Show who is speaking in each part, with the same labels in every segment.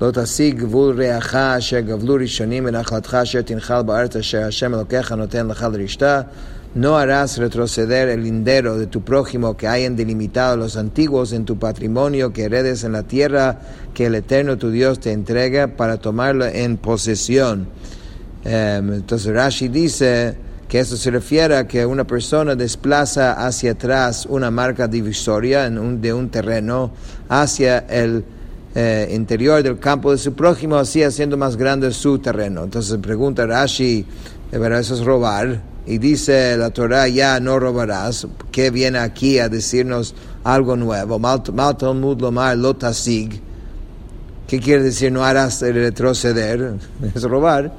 Speaker 1: לא תשיג גבול רעך אשר גבלו ראשונים מנחלתך אשר תנחל בארץ אשר השם אלוקיך נותן לך לרשתה. No harás retroceder el lindero de tu prójimo que hayan delimitado los antiguos en tu patrimonio que heredes en la tierra que el Eterno tu Dios te entrega para tomarlo en posesión. Um, entonces Rashi dice que eso se refiere a que una persona desplaza hacia atrás una marca divisoria en un, de un terreno hacia el eh, interior del campo de su prójimo, así haciendo más grande su terreno. Entonces pregunta Rashi, ¿verdad? eso es robar. Y dice la Torah, ya no robarás, que viene aquí a decirnos algo nuevo. ¿Qué quiere decir no harás retroceder? Es robar.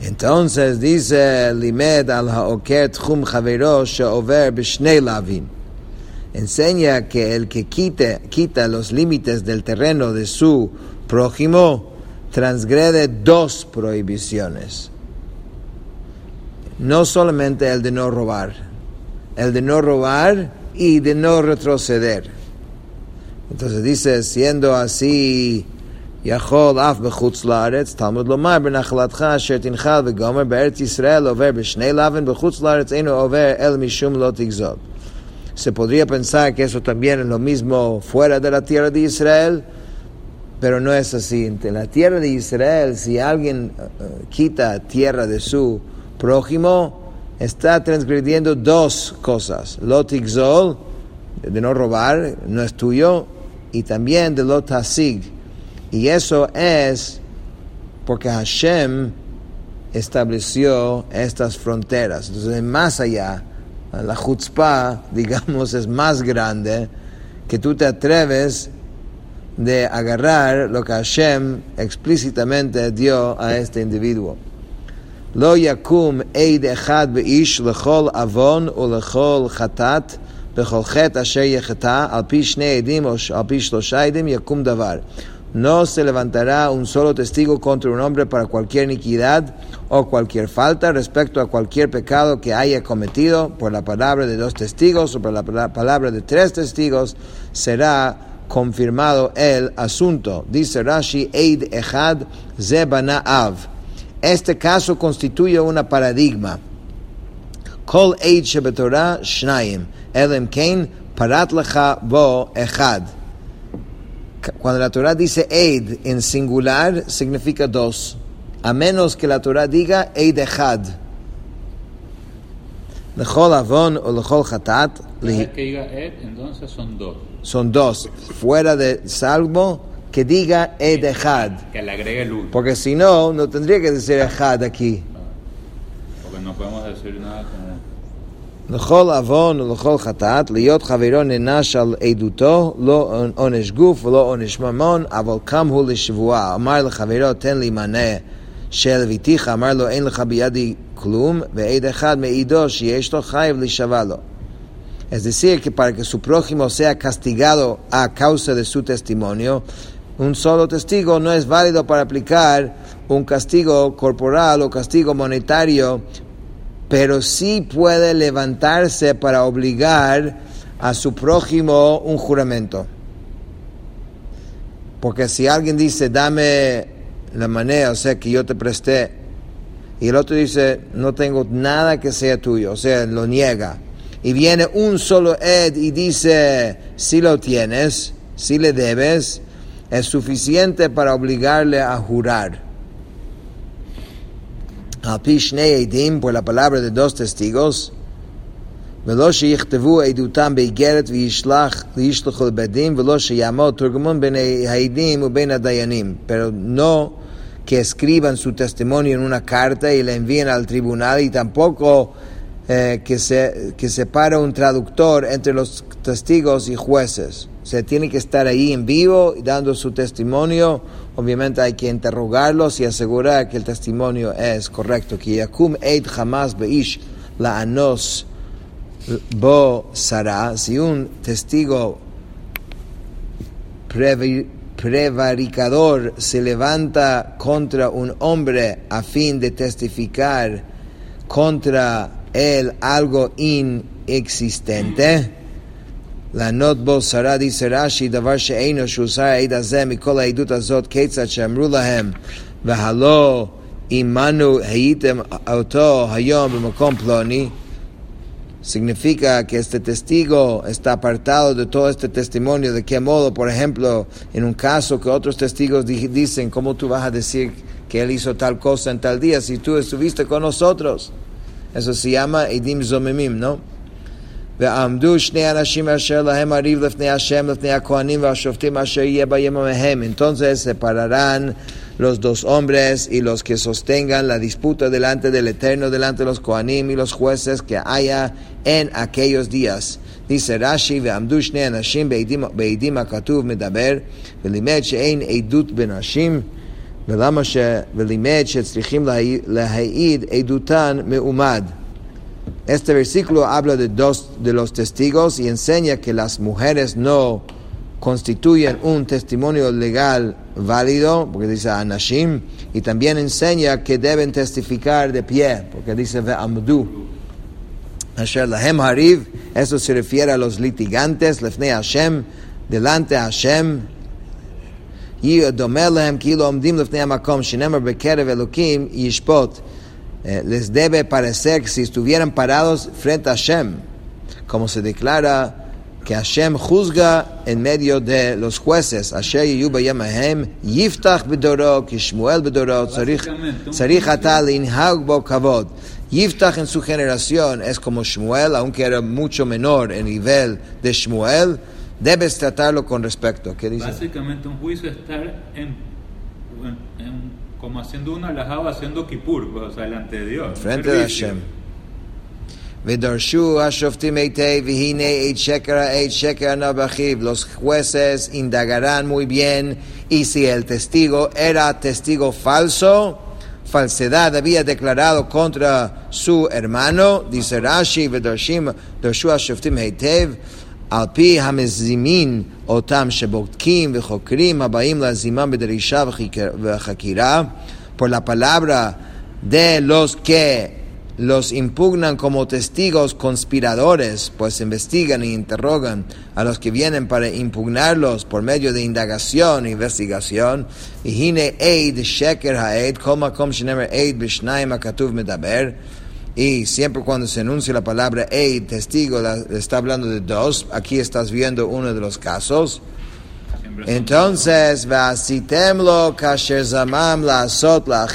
Speaker 1: Entonces dice Limed al haoker tchum javero sheover b'shnei lavin Enseña que el que quite, quita los límites del terreno de su prójimo transgrede dos prohibiciones. No solamente el de no robar, el de no robar y de no retroceder. Entonces dice, siendo así, יכול אף בחוץ לארץ, תלמוד לומר בנחלתך אשר תנחל וגומר בארץ ישראל עובר בשני לבן, בחוץ לארץ אינו עובר אל משום לא תגזול. Se podría pensar que eso también es lo mismo fuera de la tierra de Israel, pero no es así. En la tierra de Israel, si alguien uh, quita tierra de su prójimo, está transgrediendo dos cosas. Lot igzol, de no robar, no es tuyo, y también de lot hasig. Y eso es porque Hashem estableció estas fronteras. Entonces, más allá, la chutzpah, digamos, es más grande que tú te atreves de agarrar lo que Hashem explícitamente dio a este individuo. Lo yakum eid echad beish lechol avon u lechol chatat bechol chet asher yechata al pi shnei edim o al pi shlosha edim yakum davar. No se levantará un solo testigo contra un hombre para cualquier iniquidad o cualquier falta respecto a cualquier pecado que haya cometido por la palabra de dos testigos o por la palabra de tres testigos será confirmado el asunto. Dice Rashi, Eid Echad Zebana Av. Este caso constituye una paradigma. Kol Eid Shebetorah Shnaim. Elem Kain Parat Lecha Bo Echad. Cuando la Torah dice Eid en singular, significa dos. A menos que la Torah diga Eid Echad. Lechol Avon o Lechol Hatat.
Speaker 2: que diga Ed, entonces son dos.
Speaker 1: Son dos. Fuera de salvo, que diga Ed Echad.
Speaker 2: Que le agregue el uno.
Speaker 1: Porque si no, no tendría que decir Echad aquí.
Speaker 2: Porque no podemos decir nada como.
Speaker 1: לכל עוון ולכל חטאת, להיות חברו נענש על עדותו, לא עונש גוף ולא עונש ממון, אבל קם הוא לשבועה. אמר לחברו, תן לי מנה של ביתיך, אמר לו, אין לך בידי כלום, ועד אחד מעידו שיש לו חייב להישבע לו. Es decir, que para que su prójimo sea castigado a causa de su testimonio, un solo testigo no es válido para aplicar un castigo corporal o castigo monetario pero sí puede levantarse para obligar a su prójimo un juramento. Porque si alguien dice, dame la manera, o sea, que yo te presté, y el otro dice, no tengo nada que sea tuyo, o sea, lo niega, y viene un solo Ed y dice, si lo tienes, si le debes, es suficiente para obligarle a jurar al pi shnei edim, por la palabra de dos testigos, ולא שיכתבו עדותם באיגרת וישלח, וישלחו לבדים, ולא שיעמוד תרגמון בין העדים ובין הדיינים. Pero no que escriban su testimonio en una carta y la envíen al tribunal y tampoco eh, que, se, que separe un traductor entre los testigos y jueces. O sea, tiene que estar ahí en vivo dando su testimonio. Obviamente hay que interrogarlos y asegurar que el testimonio es correcto. Que Yakum Eid la anos bo sara. Si un testigo prevaricador se levanta contra un hombre a fin de testificar contra él algo inexistente, לענות בו שרה דיסא רש"י, דבר שאינו שהוסר העד הזה מכל העדות הזאת, כיצד שאמרו להם, והלא עמנו הייתם אותו היום במקום פלוני, significa que este testigo está apartado de todo este testimonio. ¿De qué modo, por ejemplo, en un caso que otros testigos dicen, ¿cómo tú vas a decir que él hizo tal cosa en tal día si tú estuviste con nosotros? Eso se llama Edim Zomemim, ¿no? Entonces separarán los dos hombres y los que sostengan la disputa delante del Eterno, delante de los Kohanim días. Dice Rashi, ועמדו שני אנשים בעדים הכתוב מדבר, ולימד שאין עדות בנשים, ולמה ש... ולימד שצריכים להעיד עדותן מעומד. Este versículo habla de dos de los testigos y enseña que las mujeres no constituyen un testimonio legal válido, porque dice Anashim, y también enseña que deben testificar de pie, porque dice Ve'amdu. Asher Lahem Hariv, eso se refiere a los litigantes, Lefne Hashem, delante de Hashem, y Domelehem, Kilo Omdim Lefne Hamakom, Shinemar Bekerev Elokim, Yishpot. Eh, les debe parecer que si estuvieran parados frente a Hashem, como se declara que Hashem juzga en medio de los jueces. Asher Yuba Yamahem, Yiftach Bedoro, Kishmuel Bedoro, Tzarich Atal Inhag Bo Kavod. Yiftach en su generación es como Shmuel, aunque era mucho menor en nivel de Shmuel, debes tratarlo con respecto. ¿Qué dice?
Speaker 2: Básicamente un juicio estar en, en, como haciendo una alajaba, haciendo kipur, pues, o sea, delante de Dios.
Speaker 1: Frente de Hashem. Los jueces indagarán muy bien y si el testigo era testigo falso, falsedad había declarado contra su hermano, dice Rashi, על פי המזימין אותם שבודקים וחוקרים הבאים להזימם בדרישה וחקירה, por la palabra de los que los impugnan como testigos conspiradores, pues investigan e interrogan a los que vienen para impugnarlos por medio de indagación e investigación. Hine eid sheker haed, kol makom shenemer eid bishnaim akatuv medaber. Y siempre cuando se enuncia la palabra eid, testigo, está hablando de dos. Aquí estás viendo uno de los casos. Entonces, vasitemlo kasher zamam la asot la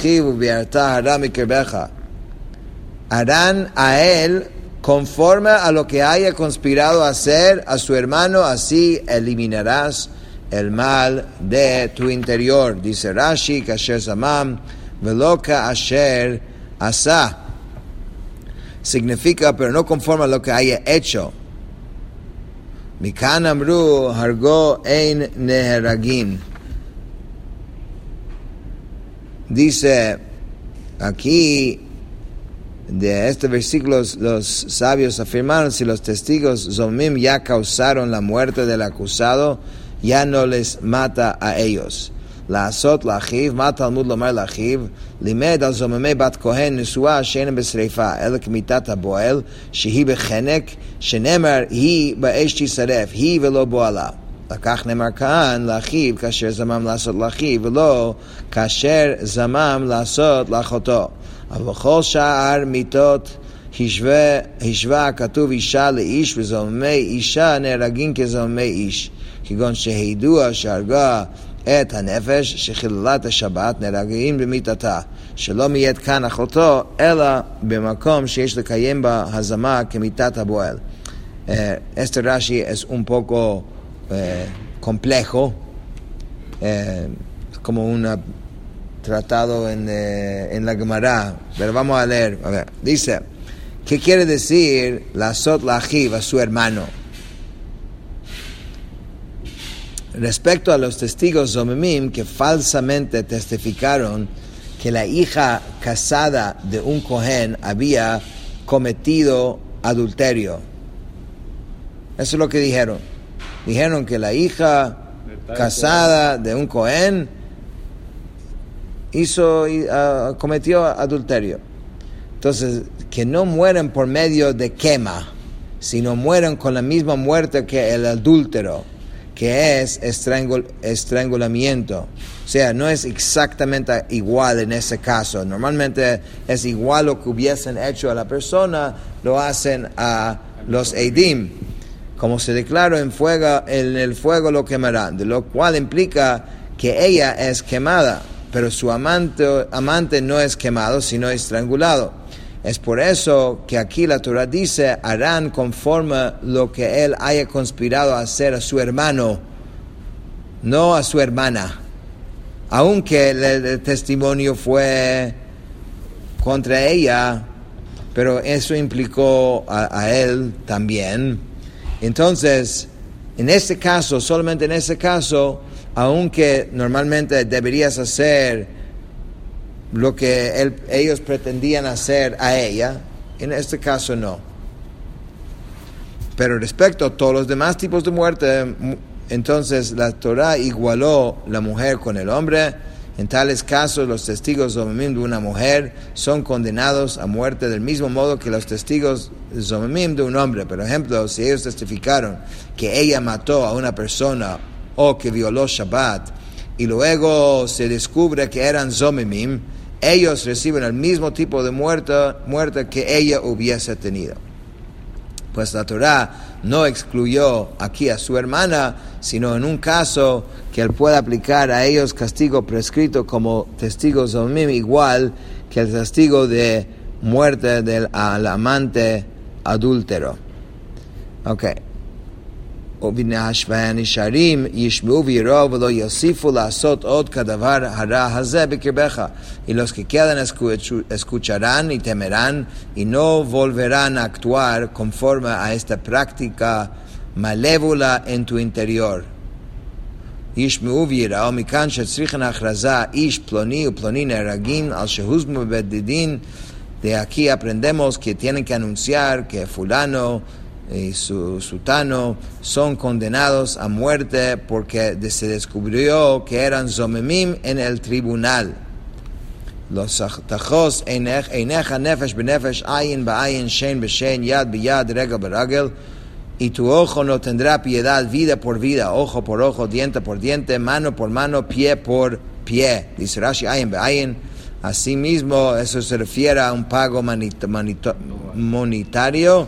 Speaker 1: harán a él conforme a lo que haya conspirado hacer a su hermano, así eliminarás el mal de tu interior. Dice Rashi, Kasher Zamam, Veloka Asher Asa. Significa, pero no conforme a lo que haya hecho. Mikan Amru Hargo Ein Neheragin. Dice aquí de este versículo los sabios afirmaron si los testigos Zomim ya causaron la muerte del acusado, ya no les mata a ellos. לעשות לאחיו, מה התלמוד לומר לאחיו? לימד על זוממי בת כהן נשואה שאין שאינם בשריפה, אלא כמיתת הבועל, שהיא בחנק, שנאמר היא באש תשרף, היא ולא בועלה. לקח נאמר כאן לאחיו כאשר זמם לעשות לאחיו, ולא כאשר זמם לעשות לאחותו. אבל בכל שאר מיתות השווה, השווה הכתוב אישה לאיש, וזוממי אישה נהרגים כזוממי איש, כגון שהידוע שהרגה את הנפש שחיללת השבת נהרגים במיתתה שלא מיית כאן אחותו אלא במקום שיש לקיים בה הזמה כמיתת הבועל. Eh, eh, eh, en la Gemara, pero vamos a leer. A ver, dice, ¿qué quiere decir la Sot la a su hermano? Respecto a los testigos Zomemim que falsamente testificaron que la hija casada de un Cohen había cometido adulterio. Eso es lo que dijeron. Dijeron que la hija casada de un Cohen hizo, uh, cometió adulterio. Entonces, que no mueren por medio de quema, sino mueren con la misma muerte que el adúltero, que es estrangul estrangulamiento. O sea, no es exactamente igual en ese caso. Normalmente es igual lo que hubiesen hecho a la persona, lo hacen a los Eidim. Como se declaró en, fuego, en el fuego lo quemarán, de lo cual implica que ella es quemada, pero su amante, amante no es quemado, sino estrangulado. Es por eso que aquí la Torah dice, harán conforme lo que él haya conspirado a hacer a su hermano, no a su hermana. Aunque el, testimonio fue contra ella, pero eso implicó a, él también. Entonces, en este caso, solamente en este caso, aunque normalmente deberías hacer lo que ellos pretendían hacer a ella, en este caso no. Pero respecto a todos los demás tipos de muerte, entonces la Torah igualó la mujer con el hombre. En tales casos, los testigos de una mujer son condenados a muerte del mismo modo que los testigos de un hombre. Por ejemplo, si ellos testificaron que ella mató a una persona o que violó Shabbat y luego se descubre que eran Zomimim, ellos reciben el mismo tipo de muerte, muerte que ella hubiese tenido. Pues la Torah no excluyó aquí a su hermana, sino en un caso que él pueda aplicar a ellos castigo prescrito como testigos de igual que el testigo de muerte del amante adúltero. Okay. ובנהשווה הנשארים ישמעו ויראו ולא יוסיפו לעשות עוד כדבר הרע הזה בקרבך. Y los que quedan escucharán y temerán y no volverán a actuar conforme a esta práctica malévola en tu interior. ישמעו ויראו מכאן שצריכן הכרזה איש פלוני ופלוני נהרגים על שהוזמו בבית דין de aquí aprendemos que tienen que anunciar que fulano y su sutano son condenados a muerte porque se descubrió que eran zomemim en el tribunal. Los tajos eineja nefesh benefesh ayin ba'ayin shen beshen yad biyad regel beragel y tu ojo no tendrá piedad vida por vida, ojo por ojo, diente por diente, mano por mano, pie por pie. Dice Rashi ayin ba'ayin Asimismo, eso se refiere a un pago monetario,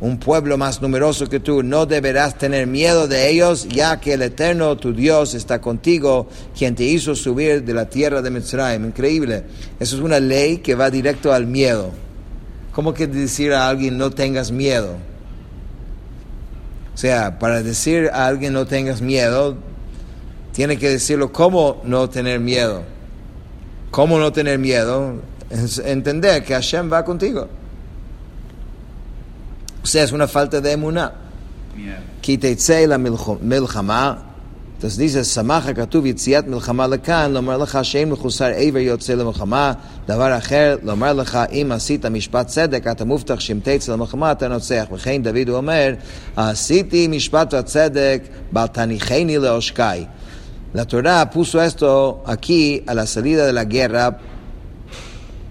Speaker 1: un pueblo más numeroso que tú, no deberás tener miedo de ellos, ya que el Eterno, tu Dios, está contigo, quien te hizo subir de la tierra de Mitzrayim. Increíble. Eso es una ley que va directo al miedo. ¿Cómo que decir a alguien no tengas miedo? O sea, para decir a alguien no tengas miedo, tiene que decirlo cómo no tener miedo. ¿Cómo no tener miedo? Entender que Hashem va contigo. Sea, es una falta de emuná. Kiteitze la milchama. Entonces dice, Samacha katuv yitziat milchama lekan, lomar lecha sheim mechusar eiver yotze למלחמה, דבר אחר, לומר לך, אם עשית משפט צדק, אתה מובטח שאם תצא למלחמה אתה נוצח. וכן דוד אומר, עשיתי משפט הצדק, בל תניחני לעושקי. La Torah puso esto aquí a la salida de la guerra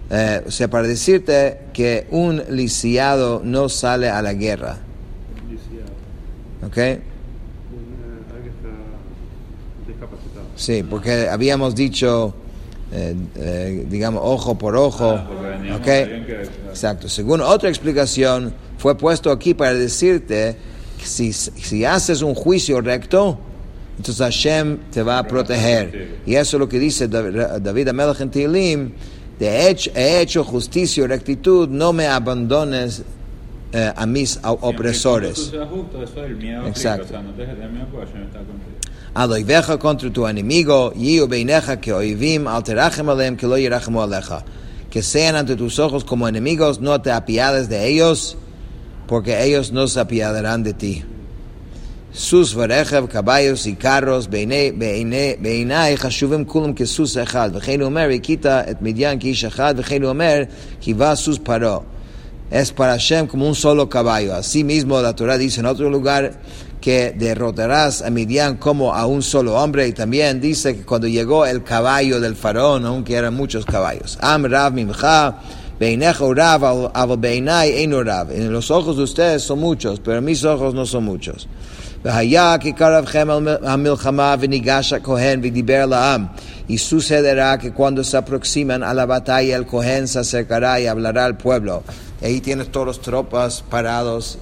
Speaker 1: eh, o sea, para decirte que un lisiado no sale a la guerra. ¿Ok? Sí, porque habíamos dicho, eh, eh, digamos, ojo por ojo. Ah, ¿Ok? Exacto. Según otra explicación, fue puesto aquí para decirte que si, si haces un juicio recto, entonces Hashem te va a proteger. Y eso es lo que dice David Amelech en Tilim de hecho, he hecho justicia y rectitud, no me abandones eh, a mis opresores. Exacto. Aloiveja contra tu enemigo, y beineja que oivim alterachem alem que lo yerachemu aleja. Que sean ante tus ojos como enemigos, no te apiades de ellos, porque ellos no se apiadarán de ti. סוס ורכב, caballos y carros, בעיני, בעיני, בעיניי חשובים כולם כסוס אחד. וכן הוא אומר, הכית את מדיין כאיש אחד, וכן הוא אומר, קיווה סוס פרעה. Es para Hashem como un solo caballo. Así mismo la Torah dice en otro lugar que derrotarás a Midian como a un solo hombre y también dice que cuando llegó el caballo del faraón, aunque eran muchos caballos. Am Rav Mimcha, Beinejo Rav, Aval Beinai Eino Rav. En los ojos de ustedes son muchos, pero en mis ojos no son muchos. והיה כי קרבכם המלחמה וניגש הכהן ודיבר לעם. Y sucederá que cuando se aproximan a la batalla el cohen se acercará y hablará al pueblo. Ahí tienes todos los tropas parados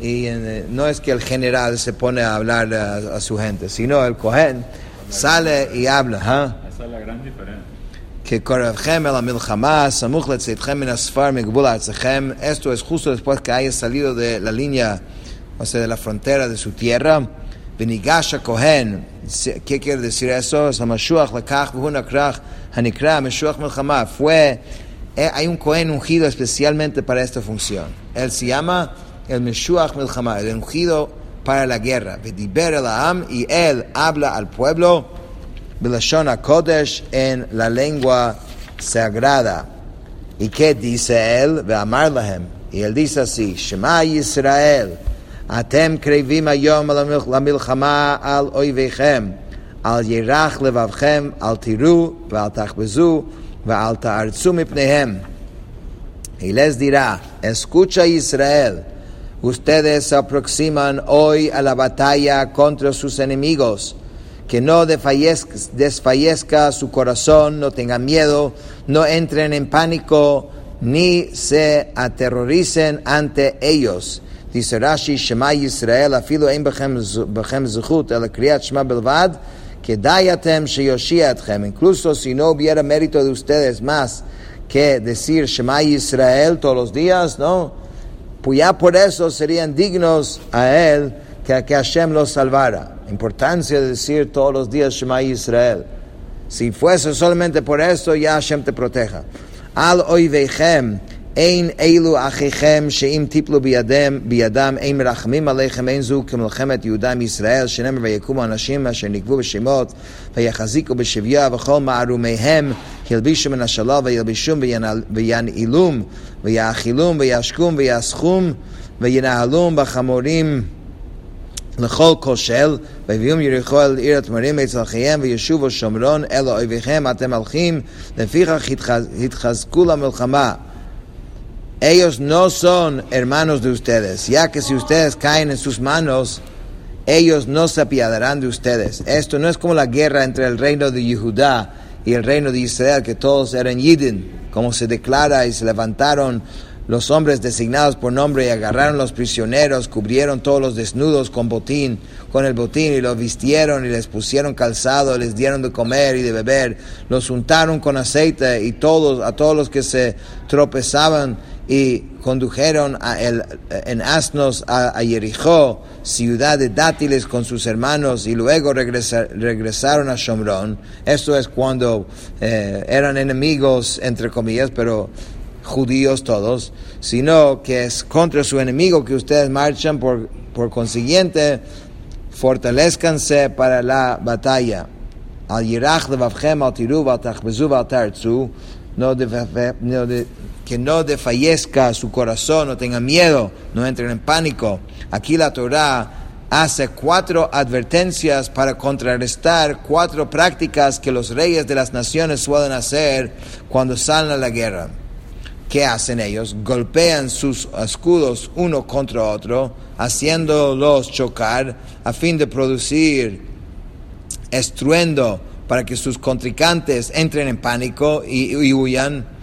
Speaker 1: y eh, no es que el general se pone a hablar a, a su gente, sino el cohen sale y habla. ¿ah?
Speaker 2: Esa es la gran diferencia.
Speaker 1: que קרבכם אל המלחמה, סמוך לצאתכם מן הספר מגבול ארצכם. Esto es justo después que haya salido de la línea, o sea, de la frontera de su tierra. Benigasha Kohen, ¿qué quiere decir eso? Hanikra, Fue, eh, hay un Kohen ungido especialmente para esta función. Él se llama el Meshuach Melchama, el ungido para la guerra. y él habla al pueblo, en la lengua sagrada. ¿Y qué dice él? Y él dice así, Shema Israel. אתם קרבים היום על המלח- למלחמה על אויביכם, אל ירח לבבכם, אל תיראו ואל תחבזו ואל תארצו מפניהם. Y les dirá, escucha Israel, ustedes se aproximan hoy a la batalla contra sus enemigos, que no desfallezca, desfallezca su corazón, no tengan miedo, no entren en pánico, ni se aterroricen ante ellos. Dice Rashi, Shema Yisrael, afilo ein bechem zu- bechem zechut, el kriyat Shema belvad, que dayatem sheyoshiatchem, incluso si no hubiera mérito de ustedes más que decir Shema Israel todos los días, ¿no? Pues ya por eso serían dignos a él que, que Hashem los salvara. Importancia de decir todos los días Shema Israel. Si fuese solamente por eso, ya Hashem te proteja. Al oivechem, ein eilu achichem, sheim tiplu biyadem, biyadam, ein merachmim aleichem, ein zu כמלחמת יהודה עם ישראל, שנאמר ויקומו אנשים אשר נקבו בשמות, ויחזיקו בשביה, וכל מערומיהם ילבישו מן השלל, וילבישום וינעילום, ויאכילום, וישקום, ויאסכום, וינהלום בחמורים. לכל כושל, ויביאום יריחו אל עיר התמרים אצל חייהם, וישובו שומרון אל אויביכם, אתם הולכים, לפיכך התחז- התחזקו למלחמה. Ellos no son hermanos de ustedes, ya que si ustedes caen en sus manos, ellos no se apiadarán de ustedes. Esto no es como la guerra entre el reino de Yehudá y el reino de Israel, que todos eran Yidin, como se declara, y se levantaron los hombres designados por nombre y agarraron los prisioneros, cubrieron todos los desnudos con botín, con el botín, y los vistieron y les pusieron calzado, les dieron de comer y de beber, los untaron con aceite y todos, a todos los que se tropezaban y condujeron a el- en asnos a, a Jericó, ciudad de dátiles con sus hermanos, y luego regresa- regresaron a Shomrón. Esto es cuando eh, eran enemigos, entre comillas, pero judíos todos, sino que es contra su enemigo que ustedes marchan, por, por consiguiente, fortalezcanse para la batalla. No de- que no desfallezca su corazón, no tengan miedo, no entren en pánico. Aquí la Torah hace cuatro advertencias para contrarrestar cuatro prácticas que los reyes de las naciones suelen hacer cuando salen a la guerra. ¿Qué hacen ellos? Golpean sus escudos uno contra otro, haciéndolos chocar a fin de producir estruendo para que sus contrincantes entren en pánico y, y huyan.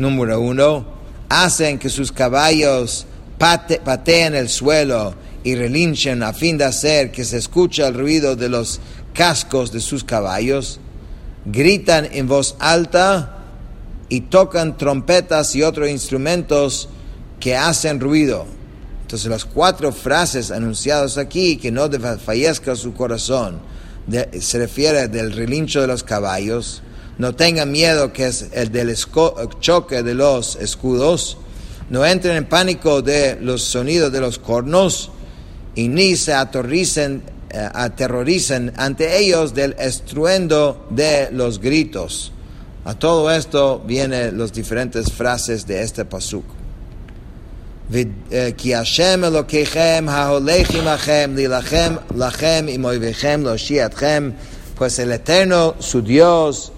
Speaker 1: Número uno, hacen que sus caballos pate- pateen el suelo y relinchen a fin de hacer que se escuche el ruido de los cascos de sus caballos. Gritan en voz alta y tocan trompetas y otros instrumentos que hacen ruido. Entonces las cuatro frases anunciadas aquí, que no desfallezca su corazón, se refiere del relincho de los caballos, no tengan miedo que es el del esco- choque de los escudos, no entren en pánico de los sonidos de los cornos y ni se aterricen, eh, aterroricen ante ellos del estruendo de los gritos. A todo esto vienen las diferentes frases de este pasuk. כי השם אלוקיכם ההולך עמכם להילחם לכם עם אויביכם להושיע אתכם pues el eterno su Dios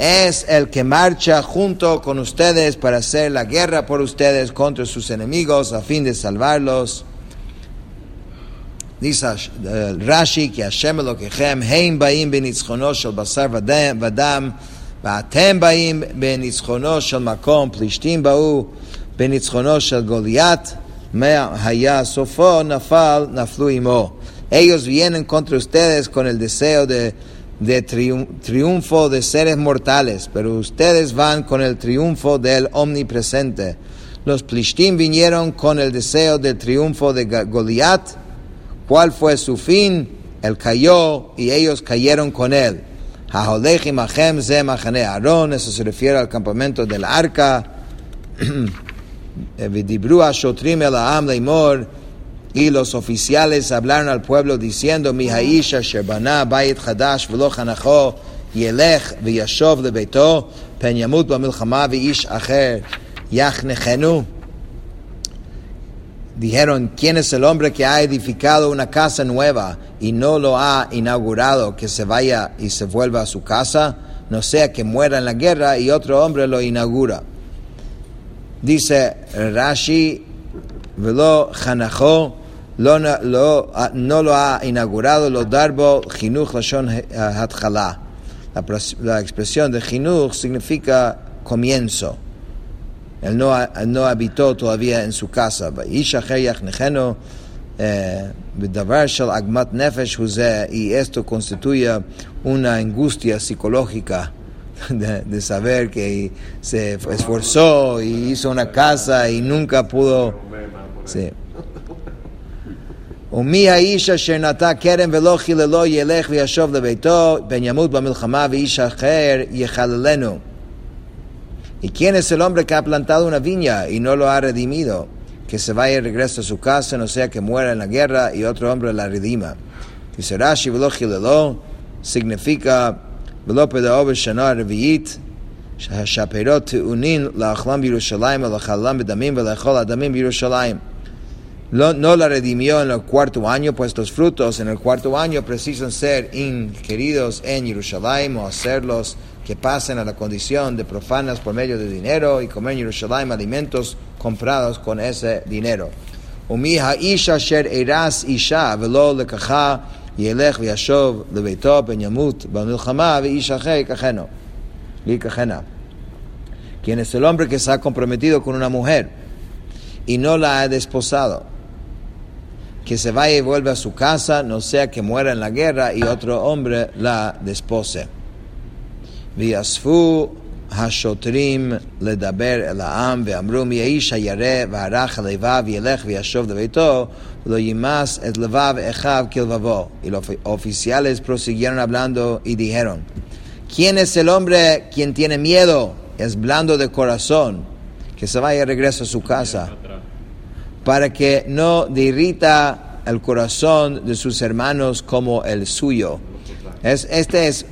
Speaker 1: es el que marcha junto con ustedes para hacer la guerra por ustedes contra sus enemigos a fin de salvarlos. Dice uh, Rashi que Hashem Elokechem heim baim benitzchono shel basar vadam ואתם באים בניצחונו של מקום, פלישתים באו בניצחונו של גוליית, מה היה סופו, נפל, נפלו עמו. Ellos vienen contra ustedes con el deseo de, de triunfo de seres mortales, pero ustedes van con el triunfo del omnipresente. Los plishtim vinieron con el deseo del triunfo de Goliat. ¿Cuál fue su fin? Él cayó y ellos cayeron con él. Eso se refiere al campamento del arca. Y los oficiales hablaron al pueblo diciendo, Mi haisha shebana bayit chadash velo yelech v'yashov lebeito pen yamut b'milchama v'ish acher yachnechenu. Dijeron, ¿quién es el hombre que ha edificado una casa nueva y no lo ha inaugurado, que se vaya y se vuelva a su casa? No sea que muera en la guerra y otro hombre lo inaugura. Dice Rashi, velo chanacho no lo ha inaugurado lo darbo jinuch lashon hatchala. La, la expresión de jinuch significa comienzo. Él no, no habitó todavía en su casa. y esto constituye una angustia psicológica de, de, saber que se esforzó y hizo una casa y nunca pudo. Sí. ומי האיש אשר נטע כרם ולא חיללו ילך וישוב לביתו, פן ימות במלחמה ואיש אחר יחללנו. A su casa, no sea que muera en la guerra y otro hombre la redima. Dice Rashi, velo chilelo, significa velo pedaobe shana reviit, שהשפרות טעונים לאכלם בירושלים ולחלם בדמים ולאכול הדמים בירושלים no la redimió en el cuarto año, pues los frutos en el cuarto año precisan ser inquiridos en Jerusalén o hacerlos que pasen a la condición de profanas por medio de dinero y comer en Jerusalén alimentos comprados con ese dinero. Quien es el hombre que se ha comprometido con una mujer y no la ha desposado que se vaya y vuelva a su casa, no sea que muera en la guerra y otro hombre la despose. ויאספו השוטרים לדבר אל העם ואמרו מי האיש הירא והרך הלבב ילך וישוב לביתו ולא ימס את לבב אחיו כלבבו. Y los oficiales prosiguieron hablando y dijeron ¿Quién es el hombre quien tiene miedo? Es blando de corazón que se vaya y regrese a su casa para que no derrita el corazón de sus hermanos como el suyo. Es, este es,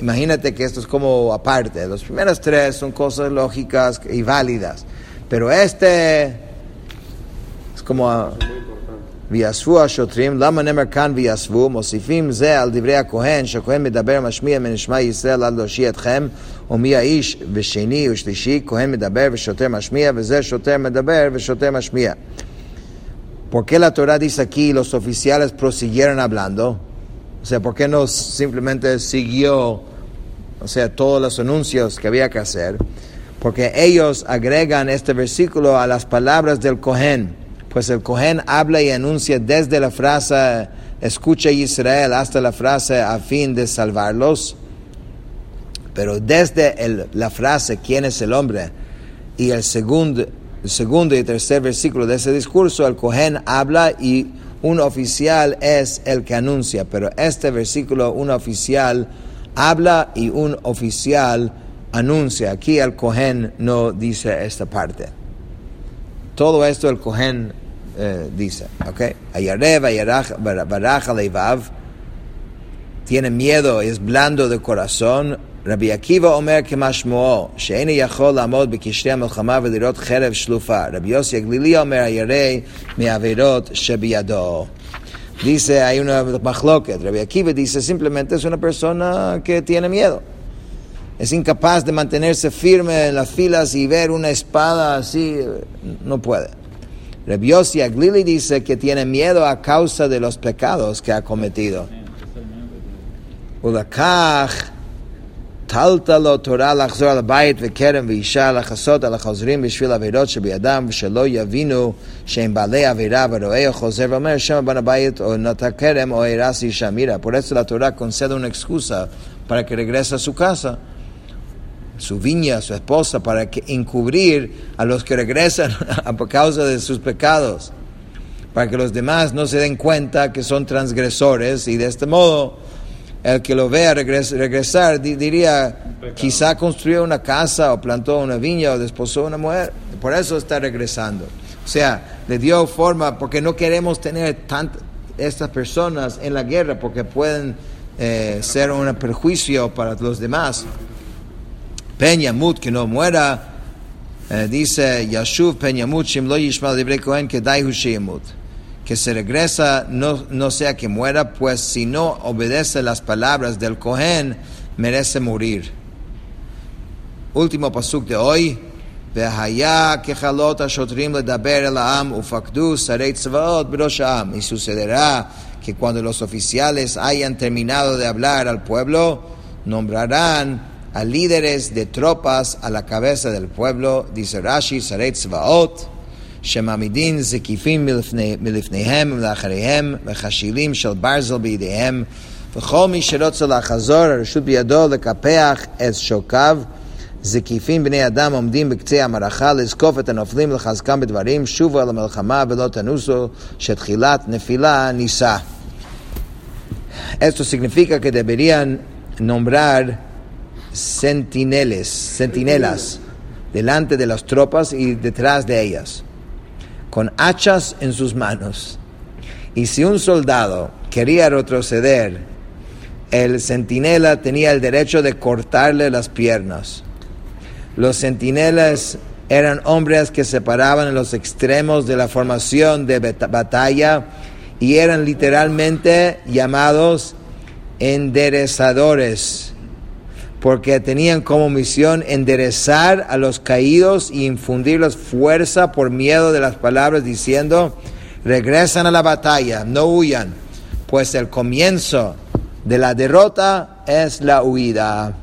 Speaker 1: imagínate que esto es como aparte. Los primeros tres son cosas lógicas y válidas, pero este es como ויאספו השוטרים, למה נאמר כאן ויאספו? מוסיפים זה על דברי הכהן, שהכהן מדבר משמיע מנשמע ישראל עד להושיע אתכם, ומי האיש ושני ושלישי, כהן מדבר ושוטר משמיע, וזה שוטר מדבר ושוטר משמיע. ¿Por qué la Torah dice aquí los oficiales prosiguieron hablando? O sea, ¿por qué no simplemente siguió, o sea, todos los anuncios que había que hacer? Porque ellos agregan este versículo a las palabras del Cohen. Pues el Cohen habla y anuncia desde la frase escucha Israel hasta la frase a fin de salvarlos. Pero desde la frase quién es el hombre y el segundo el segundo y tercer versículo de ese discurso, el Cohen habla y un oficial es el que anuncia, pero este versículo, un oficial habla y un oficial anuncia. Aquí el Cohen no dice esta parte. Todo esto el Cohen eh, dice, ¿ok? Tiene miedo, es blando de corazón. Rabbi Akiva omer כמשמעו, שאין יכול לעמוד בקשרי המלחמה ולראות חרב שלופה. רבי יוסי הגלילי אומר, הירא מעבירות שבידו. Dice, hay una machloket. Rabbi Akiva dice, simplemente es una persona que tiene miedo. Es incapaz de mantenerse firme en las filas y ver una espada así, no puede. Rabbi Yossi Aglili dice que tiene miedo a causa de los pecados que ha cometido. ולקח טלת לו תורה לחזור על הבית וכרם ואישה לכסות על החוזרים בשביל עבירות שבידם ושלא יבינו שהם בעלי עבירה ורואה חוזר ואומר שם בן הבית o נטע כרם o הרס אישה mira por eso la Torah concede una excusa para que regrese a su casa su viña, su esposa, para que encubrir a los que regresan a causa de sus pecados, para que los demás no se den cuenta que son transgresores y de este modo el que lo vea regresar diría, quizá construyó una casa o plantó una viña o desposó una mujer, por eso está regresando. O sea, le dio forma porque no queremos tener tantas estas personas en la guerra porque pueden eh, ser un perjuicio para los demás. Peñamut, que no muera, eh, dice Yashuv Peñamut, yishmal Kohen, que daihu que se regresa, no, no sea que muera, pues si no obedece las palabras del Kohen, merece morir. Último pasuk de hoy. Y sucederá que cuando los oficiales hayan terminado de hablar al pueblo, nombrarán a líderes de tropas a la cabeza del pueblo, dice Rashi, Zvaot, שמעמידין זקיפים מלפניהם ולאחריהם וחשילים של ברזל בידיהם וכל מי שרוצה לחזור הרשות בידו לקפח את שוקיו זקיפים בני אדם עומדים בקצה המערכה לזקוף את הנופלים לחזקם בדברים שובו על המלחמה ולא תנוסו שתחילת נפילה נישא. Esto significa que deberían nombrar sentineles, sentinelas delante de las tropas y. con hachas en sus manos. Y si un soldado quería retroceder, el centinela tenía el derecho de cortarle las piernas. Los centinelas eran hombres que se paraban en los extremos de la formación de batalla y eran literalmente llamados enderezadores porque tenían como misión enderezar a los caídos y infundirles fuerza por miedo de las palabras diciendo, regresan a la batalla, no huyan, pues el comienzo de la derrota es la huida.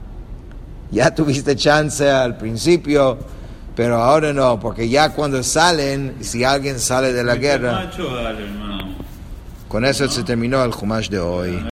Speaker 1: Ya tuviste chance al principio, pero ahora no, porque ya cuando salen, si alguien sale de la guerra, con eso se terminó el Jumash de hoy.